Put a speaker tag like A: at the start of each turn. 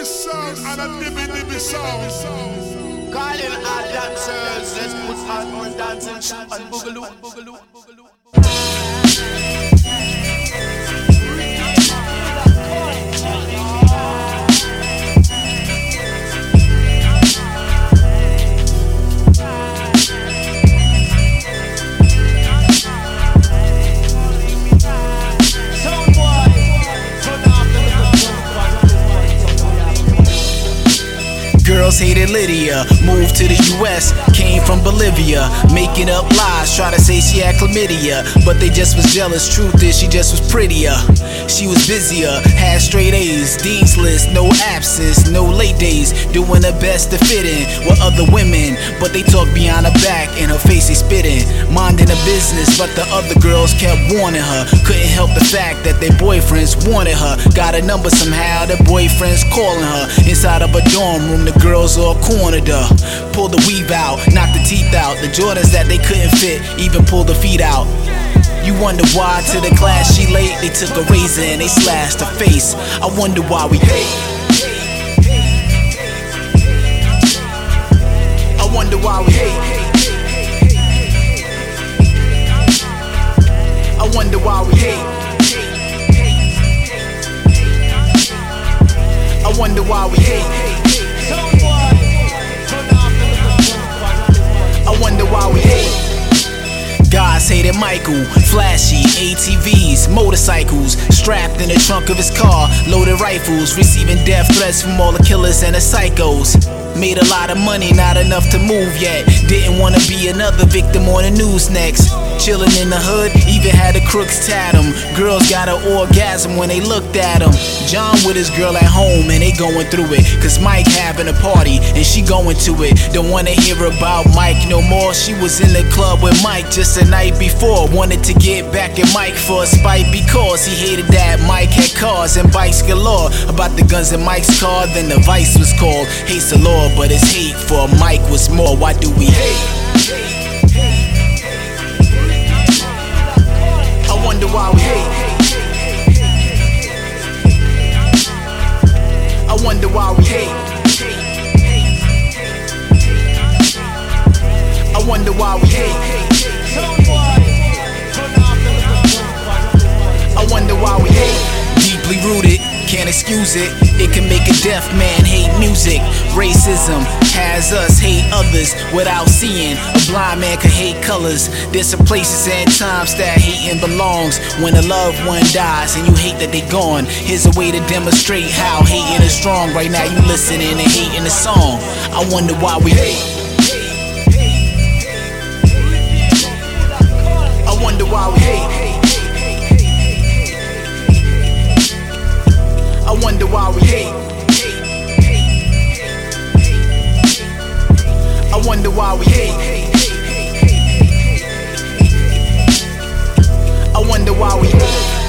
A: this sound and a dibby dibby sound.
B: Calling all dancers, let's put on dancing and boogaloo.
C: Hated Lydia, moved to the US, came from Bolivia, making up lies, try to say she had chlamydia, but they just was jealous. Truth is, she just was prettier. She was busier, had straight A's, Dean's list, no absence, no late days, doing her best to fit in with other women, but they talk behind her back, and her face they spitting, minding her business, but the other girls kept warning her. Couldn't help the fact that their boyfriends wanted her. Got a number somehow, their boyfriends calling her inside of a dorm room. The girls all cornered her. Pulled the weave out, knocked the teeth out. The Jordans that they couldn't fit, even pulled the feet out. You wonder why to the class she late, they took a razor and they slashed her face. I wonder why we hate. I wonder why we hate. I wonder why we hate. I wonder why we hate. Flashy ATVs, motorcycles, strapped in the trunk of his car, loaded rifles, receiving death threats from all the killers and the psychos. Made a lot of money, not enough to move yet. Didn't wanna be another victim on the news next. Chillin' in the hood, even had the crooks tat him. Girls got an orgasm when they looked at him. John with his girl at home and they going through it. Cause Mike having a party and she going to it. Don't wanna hear about Mike no more. She was in the club with Mike just the night before. Wanted to get back at Mike for a spite because he hated that Mike had cars and bikes galore. About the guns in Mike's car, then the vice was called. Hate's the law, but his hate for Mike was more. Why do we hate? I wonder why we hate. I wonder why we hate. I wonder why we hate. Wonder why we hate. Deeply rooted, can't excuse it. It can make a deaf man hate music. Racism has us hate others without seeing. A blind man can hate colors. There's some places and times that hating belongs. When a loved one dies and you hate that they gone, here's a way to demonstrate how hating is strong. Right now, you listening and hating the song. I wonder why we hate. I wonder why we hate. I wonder why we hate. I wonder why we hate. I wonder why we hate.